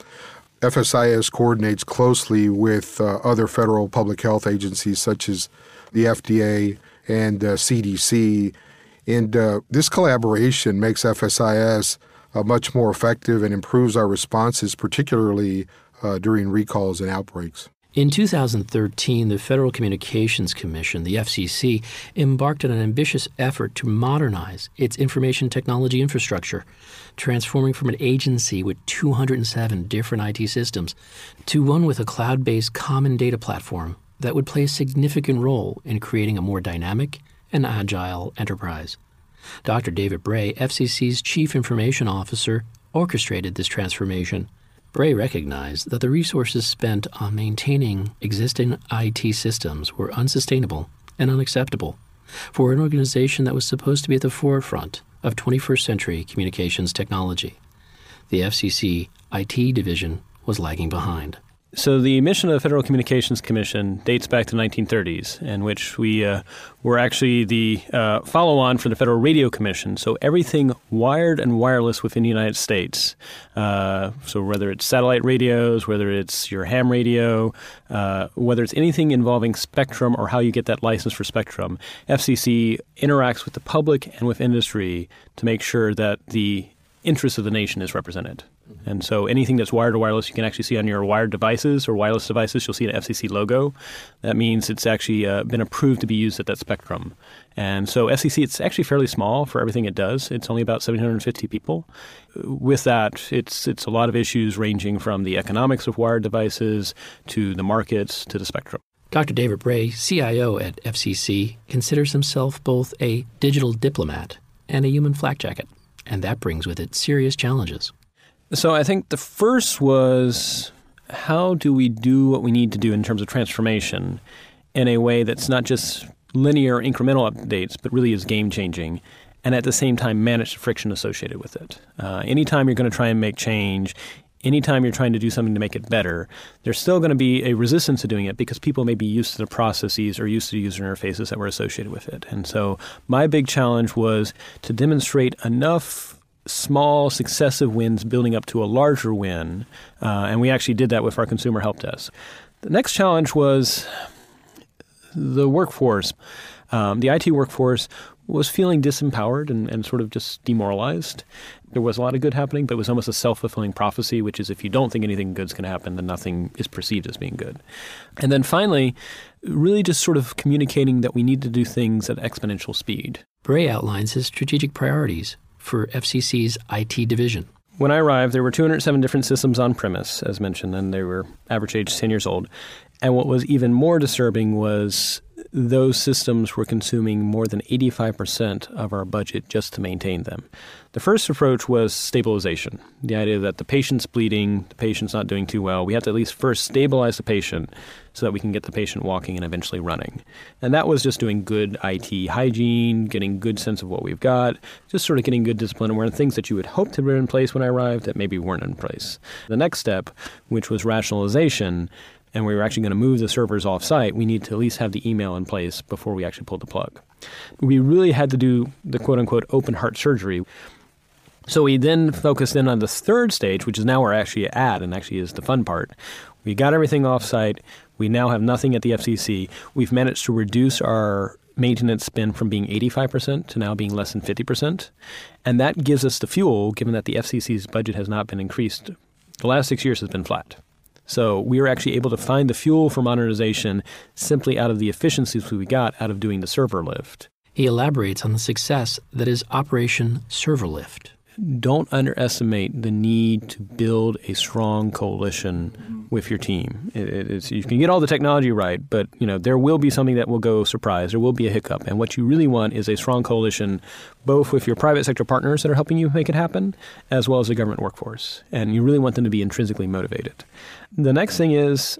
FSIS coordinates closely with uh, other federal public health agencies such as the FDA and uh, CDC. And uh, this collaboration makes FSIS uh, much more effective and improves our responses, particularly uh, during recalls and outbreaks. In 2013, the Federal Communications Commission, the FCC, embarked on an ambitious effort to modernize its information technology infrastructure, transforming from an agency with 207 different IT systems to one with a cloud based common data platform that would play a significant role in creating a more dynamic and agile enterprise. Dr. David Bray, FCC's Chief Information Officer, orchestrated this transformation. Bray recognized that the resources spent on maintaining existing IT systems were unsustainable and unacceptable for an organization that was supposed to be at the forefront of 21st century communications technology. The FCC IT division was lagging behind. So the mission of the Federal Communications Commission dates back to the 1930s, in which we uh, were actually the uh, follow-on for the Federal Radio Commission. So everything wired and wireless within the United States. Uh, so whether it's satellite radios, whether it's your ham radio, uh, whether it's anything involving spectrum or how you get that license for spectrum, FCC interacts with the public and with industry to make sure that the interest of the nation is represented. And so anything that's wired or wireless, you can actually see on your wired devices or wireless devices, you'll see an FCC logo. That means it's actually uh, been approved to be used at that spectrum. And so FCC, it's actually fairly small for everything it does. It's only about 750 people. With that, it's it's a lot of issues ranging from the economics of wired devices to the markets to the spectrum. Dr. David Bray, CIO at FCC, considers himself both a digital diplomat and a human flak jacket, and that brings with it serious challenges. So I think the first was how do we do what we need to do in terms of transformation in a way that's not just linear incremental updates, but really is game changing, and at the same time manage the friction associated with it. Uh, anytime you're going to try and make change, anytime you're trying to do something to make it better, there's still going to be a resistance to doing it because people may be used to the processes or used to the user interfaces that were associated with it. And so my big challenge was to demonstrate enough small successive wins building up to a larger win. Uh, and we actually did that with our consumer help desk. The next challenge was the workforce. Um, the IT workforce was feeling disempowered and, and sort of just demoralized. There was a lot of good happening, but it was almost a self fulfilling prophecy, which is if you don't think anything good's going to happen, then nothing is perceived as being good. And then finally, really just sort of communicating that we need to do things at exponential speed. Bray outlines his strategic priorities for FCC's IT division. When I arrived, there were 207 different systems on premise, as mentioned, and they were average age 10 years old. And what was even more disturbing was those systems were consuming more than 85% of our budget just to maintain them. The first approach was stabilization the idea that the patient's bleeding, the patient's not doing too well. We have to at least first stabilize the patient so that we can get the patient walking and eventually running. And that was just doing good IT hygiene, getting good sense of what we've got, just sort of getting good discipline and where things that you would hope to be in place when I arrived that maybe weren't in place. The next step, which was rationalization, and we were actually going to move the servers off site, we need to at least have the email in place before we actually pulled the plug. We really had to do the quote unquote open heart surgery. So we then focused in on the third stage, which is now we're actually at, and actually is the fun part. We got everything off site. We now have nothing at the FCC. We've managed to reduce our maintenance spend from being 85% to now being less than 50%. And that gives us the fuel, given that the FCC's budget has not been increased. The last six years has been flat. So we were actually able to find the fuel for modernization simply out of the efficiencies we got out of doing the server lift. He elaborates on the success that is Operation Server Lift don't underestimate the need to build a strong coalition mm-hmm. with your team. It, you can get all the technology right, but you know there will be something that will go surprise. There will be a hiccup, and what you really want is a strong coalition, both with your private sector partners that are helping you make it happen, as well as the government workforce. And you really want them to be intrinsically motivated. The next thing is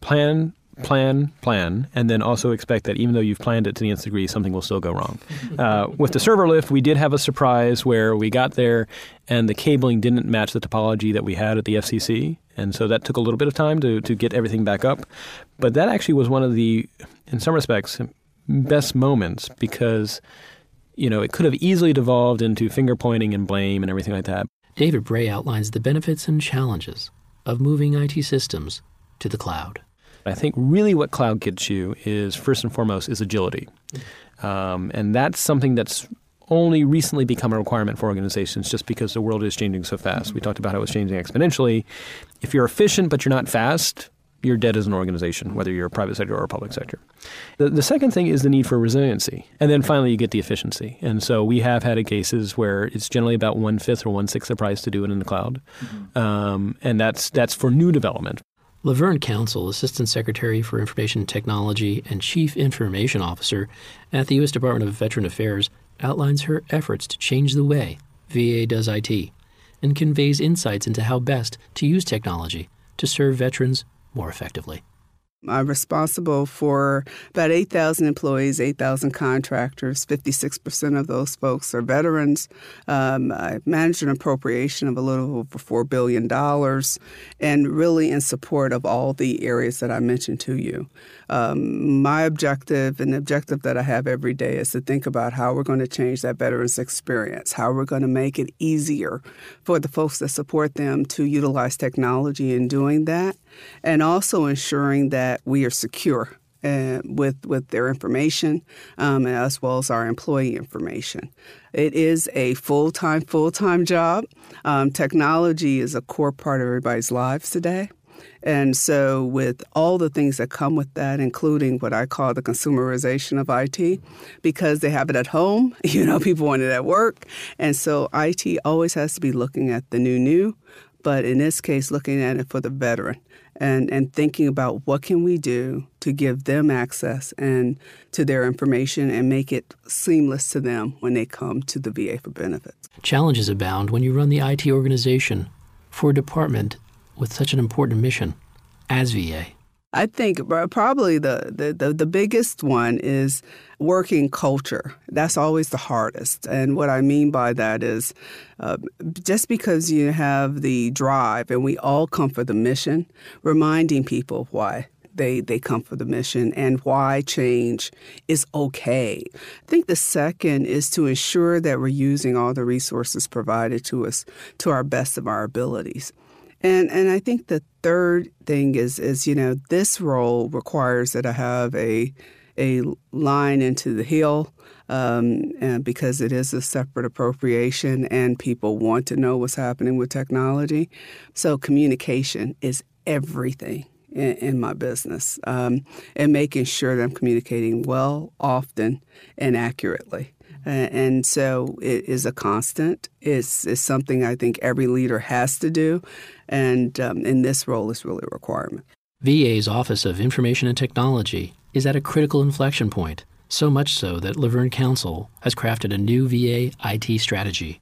plan plan, plan, and then also expect that even though you've planned it to the nth degree, something will still go wrong. Uh, with the server lift, we did have a surprise where we got there and the cabling didn't match the topology that we had at the FCC. And so that took a little bit of time to, to get everything back up. But that actually was one of the, in some respects, best moments because, you know, it could have easily devolved into finger pointing and blame and everything like that. David Bray outlines the benefits and challenges of moving IT systems to the cloud. I think really what cloud gets you is first and foremost is agility, um, and that's something that's only recently become a requirement for organizations just because the world is changing so fast. We talked about how it's changing exponentially. If you're efficient but you're not fast, you're dead as an organization, whether you're a private sector or a public sector. The, the, second thing is the need for resiliency. And then finally, you get the efficiency. And so we have had cases where it's generally about one fifth or one sixth the price to do it in the cloud. Mm-hmm. Um, and that's, that's for new development. Laverne Council, Assistant Secretary for Information Technology and Chief Information Officer at the U.S. Department of Veteran Affairs, outlines her efforts to change the way VA does IT and conveys insights into how best to use technology to serve veterans more effectively. I'm responsible for about 8,000 employees, 8,000 contractors. 56% of those folks are veterans. Um, I manage an appropriation of a little over $4 billion and really in support of all the areas that I mentioned to you. Um, my objective and the objective that I have every day is to think about how we're going to change that veterans experience, how we're going to make it easier for the folks that support them to utilize technology in doing that, and also ensuring that we are secure uh, with with their information um, as well as our employee information. It is a full time full time job. Um, technology is a core part of everybody's lives today. And so, with all the things that come with that, including what I call the consumerization of IT, because they have it at home, you know, people want it at work. And so, IT always has to be looking at the new, new, but in this case, looking at it for the veteran and, and thinking about what can we do to give them access and to their information and make it seamless to them when they come to the VA for benefits. Challenges abound when you run the IT organization for a department with such an important mission as VA. I think probably the, the, the, the, biggest one is working culture. That's always the hardest. And what I mean by that is uh, just because you have the drive and we all come for the mission, reminding people why they, they come for the mission and why change is okay. I think the second is to ensure that we're using all the resources provided to us to our best of our abilities. And and I think the third thing is is you know this role requires that I have a a line into the hill um, because it is a separate appropriation and people want to know what's happening with technology. So communication is everything in, in my business um, and making sure that I'm communicating well, often, and accurately. And so it is a constant. It's, it's something I think every leader has to do. And um, in this role, is really a requirement. VA's Office of Information and Technology is at a critical inflection point, so much so that Laverne Council has crafted a new VA IT strategy.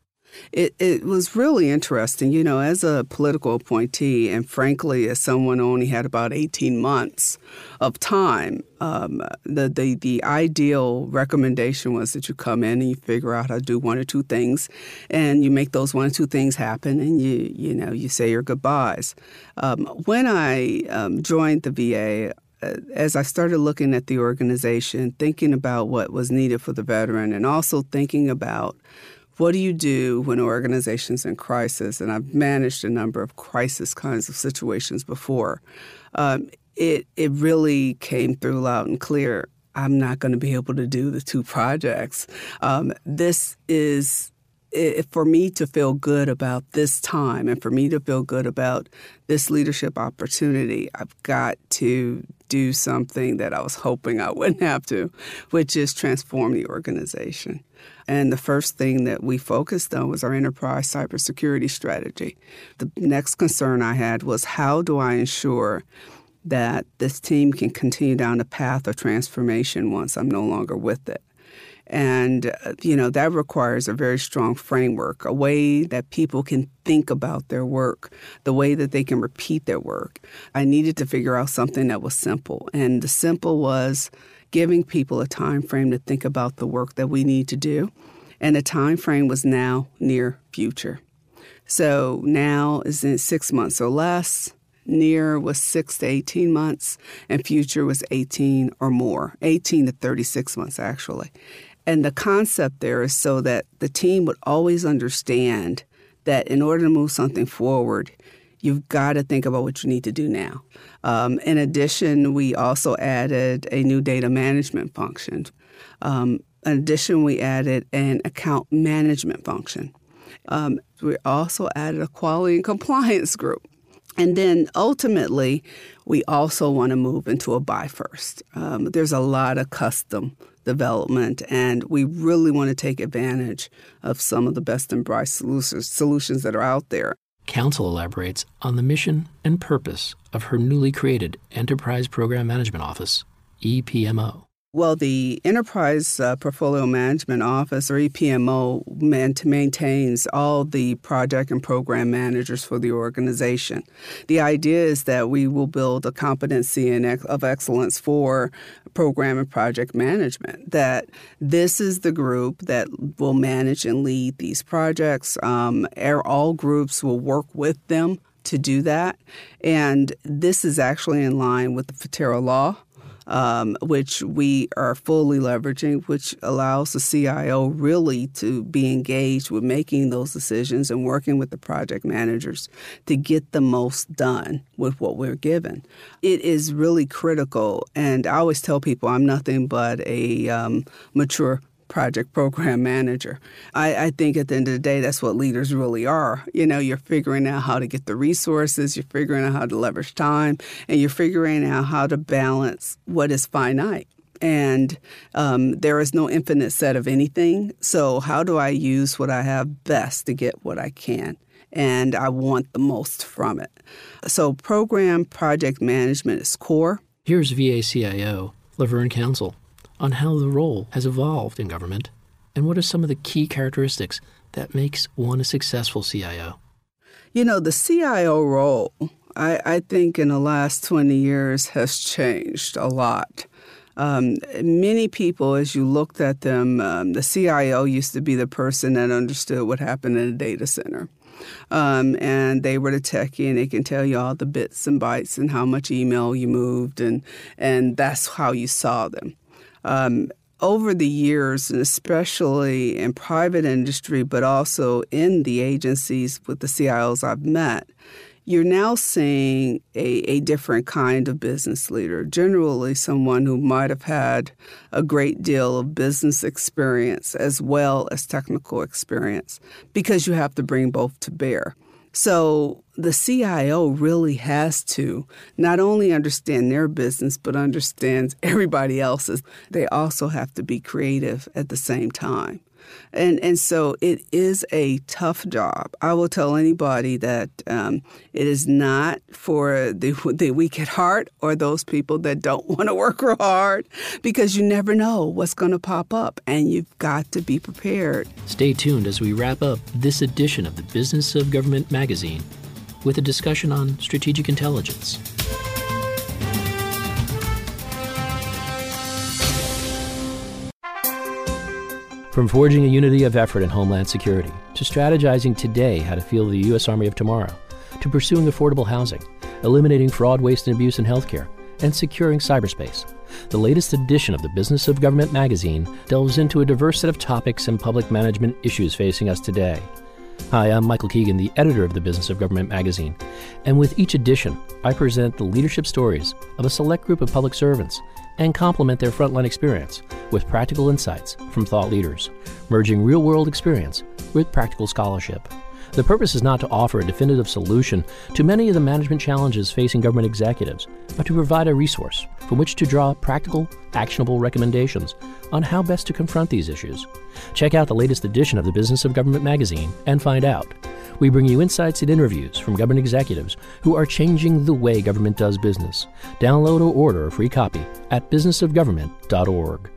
It, it was really interesting, you know, as a political appointee, and frankly, as someone who only had about 18 months of time, um, the, the, the ideal recommendation was that you come in and you figure out how to do one or two things, and you make those one or two things happen, and you, you know, you say your goodbyes. Um, when I um, joined the VA, uh, as I started looking at the organization, thinking about what was needed for the veteran, and also thinking about what do you do when an organization's in crisis? And I've managed a number of crisis kinds of situations before. Um, it it really came through loud and clear. I'm not going to be able to do the two projects. Um, this is for me to feel good about this time and for me to feel good about this leadership opportunity, I've got to do something that I was hoping I wouldn't have to, which is transform the organization. And the first thing that we focused on was our enterprise cybersecurity strategy. The next concern I had was how do I ensure that this team can continue down the path of transformation once I'm no longer with it? And, uh, you know, that requires a very strong framework, a way that people can think about their work, the way that they can repeat their work. I needed to figure out something that was simple. And the simple was giving people a time frame to think about the work that we need to do. And the time frame was now near future. So now is in six months or less. Near was six to 18 months, and future was 18 or more, 18 to 36 months actually. And the concept there is so that the team would always understand that in order to move something forward, you've got to think about what you need to do now. Um, in addition, we also added a new data management function. Um, in addition, we added an account management function. Um, we also added a quality and compliance group. And then ultimately, we also want to move into a buy first. Um, there's a lot of custom development, and we really want to take advantage of some of the best and brightest solutions, that are out there. Council elaborates on the mission and purpose of her newly created Enterprise Program Management Office, EPMO. Well, the Enterprise uh, Portfolio Management Office, or EPMO, maintains all the project and program managers for the organization. The idea is that we will build a competency and of excellence for program and project management. That this is the group that will manage and lead these projects. Um, all groups will work with them to do that. And this is actually in line with the FITARA law um, which we are fully leveraging, which allows the CIO really to be engaged with making those decisions and working with the project managers to get the most done with what we're given. It is really critical, and I always tell people I'm nothing but a um, mature project program manager. I, I, think at the end of the day, that's what leaders really are. You know, you're figuring out how to get the resources, you're figuring out how to leverage time, and you're figuring out how to balance what is finite. And um, there is no infinite set of anything. So, how do I use what I have best to get what I can? And I want the most from it. So, program project management is core. Here's VACIO, Laverne Council on how the role has evolved in government and what are some of the key characteristics that makes one a successful CIO? You know, the CIO role, I, I think in the last 20 years has changed a lot. Um, many people, as you looked at them, um, the CIO used to be the person that understood what happened in a data center. Um, and they were the techie, and they can tell you all the bits and bytes and how much email you moved, and and that's how you saw them. Um, over the years, and especially in private industry, but also in the agencies with the CIOs I've met, you're now seeing a, a different kind of business leader, generally, someone who might have had a great deal of business experience as well as technical experience, because you have to bring both to bear. So the CIO really has to not only understand their business, but understands everybody else's. They also have to be creative at the same time. And and so it is a tough job. I will tell anybody that um, it is not for the the weak at heart or those people that don't want to work real hard because you never know what's going to pop up and you've got to be prepared. Stay tuned as we wrap up this edition of the Business of Government magazine with a discussion on strategic intelligence. From forging a unity of effort in Homeland Security, to strategizing today how to field the U.S. Army of tomorrow, to pursuing affordable housing, eliminating fraud, waste, and abuse in healthcare, and securing cyberspace. The latest edition of the Business of Government magazine delves into a diverse set of topics and public management issues facing us today. Hi, I'm Michael Keegan, the editor of the Business of Government magazine, and with each edition, I present the leadership stories of a select group of public servants and complement their frontline experience with practical insights from thought leaders, merging real world experience with practical scholarship. The purpose is not to offer a definitive solution to many of the management challenges facing government executives, but to provide a resource from which to draw practical, actionable recommendations on how best to confront these issues. Check out the latest edition of the Business of Government magazine and find out. We bring you insights and interviews from government executives who are changing the way government does business. Download or order a free copy at businessofgovernment.org.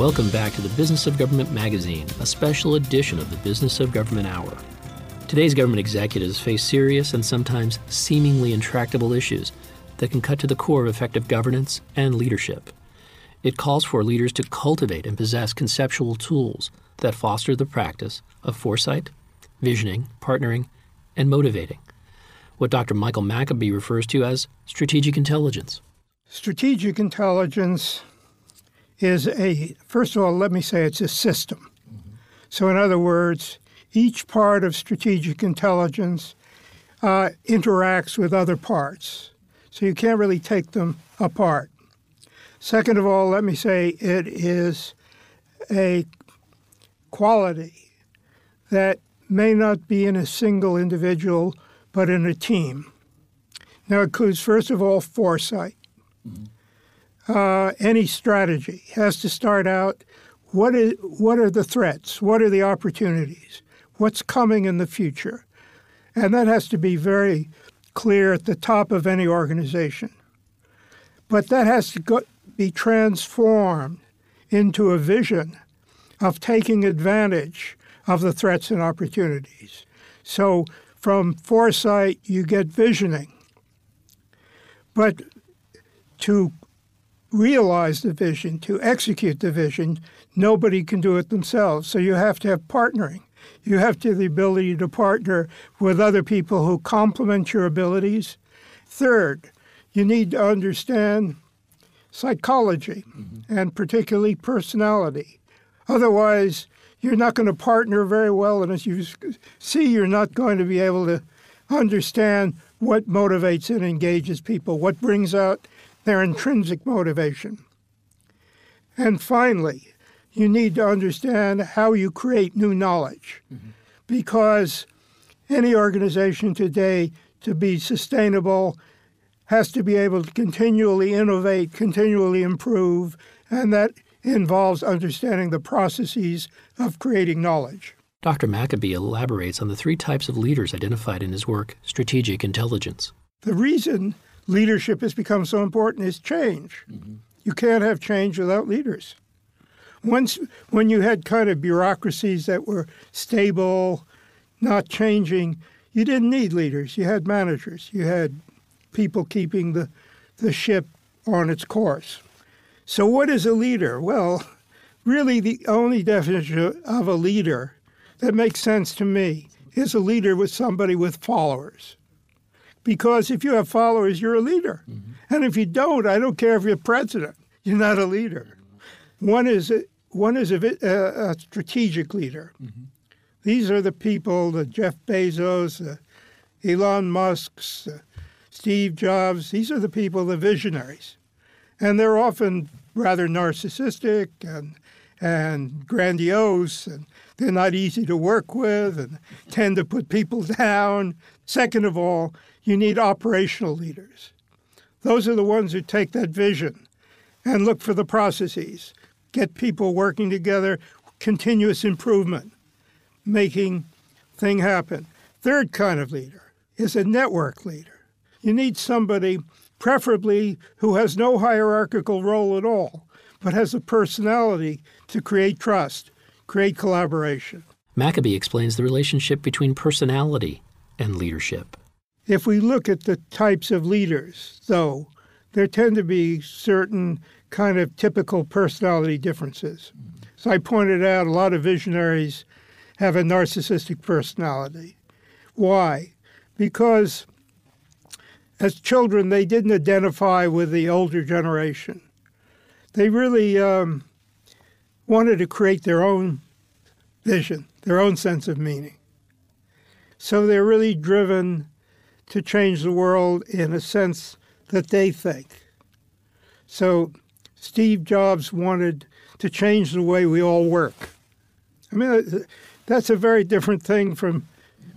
Welcome back to the Business of Government magazine, a special edition of the Business of Government Hour. Today's government executives face serious and sometimes seemingly intractable issues that can cut to the core of effective governance and leadership. It calls for leaders to cultivate and possess conceptual tools that foster the practice of foresight, visioning, partnering, and motivating. What Dr. Michael Maccoby refers to as strategic intelligence. Strategic intelligence is a, first of all, let me say it's a system. So, in other words, each part of strategic intelligence uh, interacts with other parts. So, you can't really take them apart. Second of all, let me say it is a quality that may not be in a single individual, but in a team. Now, it includes, first of all, foresight. Mm-hmm uh, any strategy has to start out what is what are the threats? What are the opportunities? What's coming in the future? And that has to be very clear at the top of any organization. But that has to go, be transformed into a vision of taking advantage of the threats and opportunities. So from foresight, you get visioning. But to realize the vision, to execute the vision, nobody can do it themselves. So you have to have partnering. You have to have the ability to partner with other people who complement your abilities. Third, you need to understand psychology mm-hmm. and particularly personality. Otherwise, you're not going to partner very well. And as you see, you're not going to be able to understand what motivates and engages people, what brings out their intrinsic motivation. And finally, you need to understand how you create new knowledge mm-hmm. because any organization today to be sustainable has to be able to continually innovate, continually improve, and that involves understanding the processes of creating knowledge. Dr. Maccoby elaborates on the three types of leaders identified in his work, Strategic Intelligence. The reason leadership has become so important is change. Mm-hmm. You can't have change without leaders. Once, when you had kind of bureaucracies that were stable, not changing, you didn't need leaders. You had managers. You had people keeping the, the ship on its course. So, what is a leader? Well, really, the only definition of a leader that makes sense to me is a leader with somebody with followers because if you have followers, you're a leader. Mm-hmm. And if you don't, I don't care if you're president, you're not a leader. One is a, one is a, a, a strategic leader. Mm-hmm. These are the people, the Jeff Bezos, the Elon Musk's, uh, Steve Jobs. These are the people, the visionaries, and they're often rather narcissistic and and grandiose, and they're not easy to work with, and tend to put people down. Second of all, you need operational leaders. Those are the ones who take that vision and look for the processes, get people working together, continuous improvement, making thing happen. Third kind of leader is a network leader. You need somebody, preferably who has no hierarchical role at all, but has a personality to create trust, create collaboration. Maccoby explains the relationship between personality and leadership. If we look at the types of leaders, though, there tend to be certain kind of typical personality differences. So I pointed out a lot of visionaries have a narcissistic personality. Why? Because as children, they didn't identify with the older generation. They really um, wanted to create their own vision, their own sense of meaning. So they're really driven to change the world in a sense that they think. So Steve Jobs wanted to change the way we all work. I mean, uh, that's a very different thing from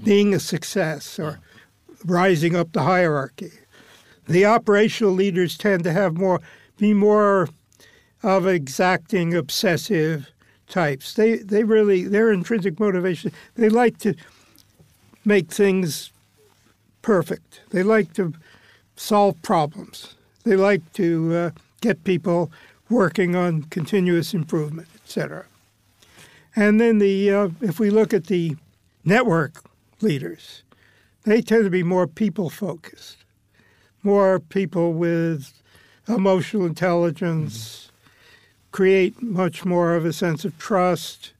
being a success or rising up the hierarchy. The operational leaders tend to have more, be more of exacting, obsessive types. They they really their intrinsic motivation. They like to make things perfect. They like to solve problems. They like to uh, get people working on continuous improvement, etc. And then the uh, if we look at the network leaders, they tend to be more people focused, more people with emotional intelligence, create much more of a sense of trust,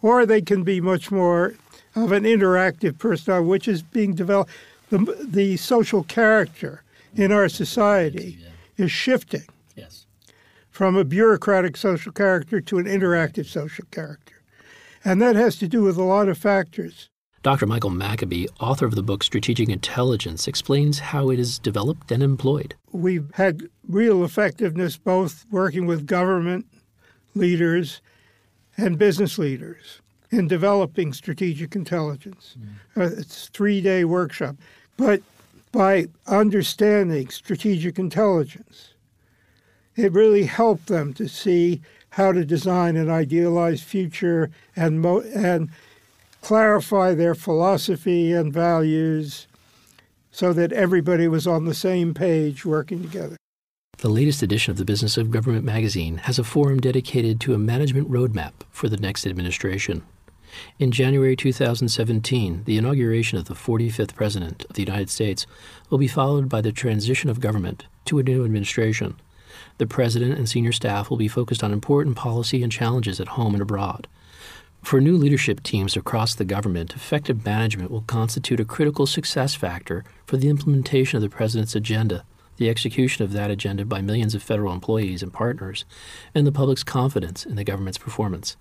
or they can be much more of an interactive personality, which is being developed. The, the social character in our society yeah. is shifting yes. from a bureaucratic social character to an interactive social character. And that has to do with a lot of factors. Dr. Michael Maccoby, author of the book Strategic Intelligence, explains how it is developed and employed. We've had real effectiveness both working with government leaders and business leaders in developing strategic intelligence. Mm. Uh, it's a three day workshop. But by understanding strategic intelligence, it really helped them to see how to design an idealized future and, mo- and clarify their philosophy and values so that everybody was on the same page working together. The latest edition of the Business of Government magazine has a forum dedicated to a management roadmap for the next administration. In January 2017, the inauguration of the 45th President of the United States will be followed by the transition of government to a new administration. The President and senior staff will be focused on important policy and challenges at home and abroad. For new leadership teams across the government, effective management will constitute a critical success factor for the implementation of the President's agenda, the execution of that agenda by millions of federal employees and partners, and the public's confidence in the government's performance.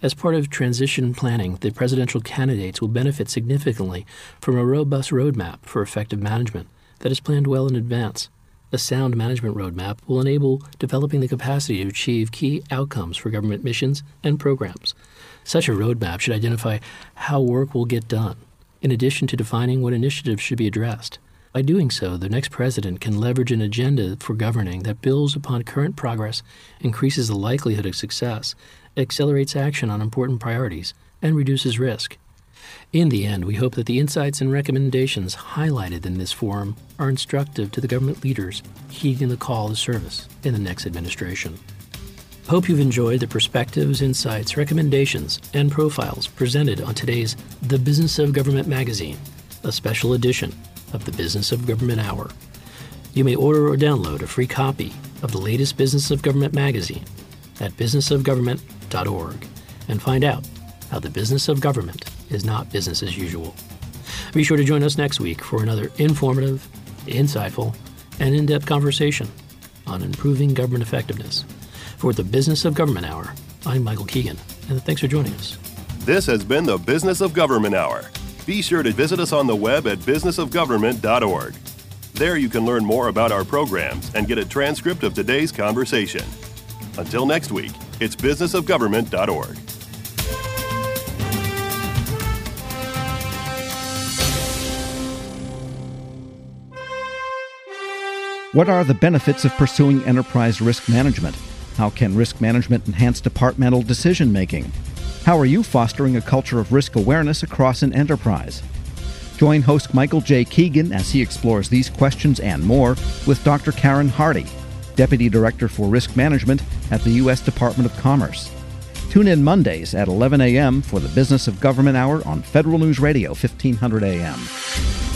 As part of transition planning, the presidential candidates will benefit significantly from a robust roadmap for effective management that is planned well in advance. A sound management roadmap will enable developing the capacity to achieve key outcomes for government missions and programs. Such a roadmap should identify how work will get done, in addition to defining what initiatives should be addressed. By doing so, the next president can leverage an agenda for governing that builds upon current progress, increases the likelihood of success, accelerates action on important priorities, and reduces risk. In the end, we hope that the insights and recommendations highlighted in this forum are instructive to the government leaders heeding the call to service in the next administration. Hope you've enjoyed the perspectives, insights, recommendations, and profiles presented on today's The Business of Government magazine, a special edition of the Business of Government Hour. You may order or download a free copy of the latest Business of Government magazine at businessofgovernment.org and find out how the business of government is not business as usual. Be sure to join us next week for another informative, insightful, and in depth conversation on improving government effectiveness. For the Business of Government Hour, I'm Michael Keegan, and thanks for joining us. This has been the Business of Government Hour. Be sure to visit us on the web at businessofgovernment.org. There you can learn more about our programs and get a transcript of today's conversation. Until next week, it's businessofgovernment.org. What are the benefits of pursuing enterprise risk management? How can risk management enhance departmental decision making? How are you fostering a culture of risk awareness across an enterprise? Join host Michael J. Keegan as he explores these questions and more with Dr. Karen Hardy, Deputy Director for Risk Management at the U.S. Department of Commerce. Tune in Mondays at 11 a.m. for the Business of Government Hour on Federal News Radio, 1500 a.m.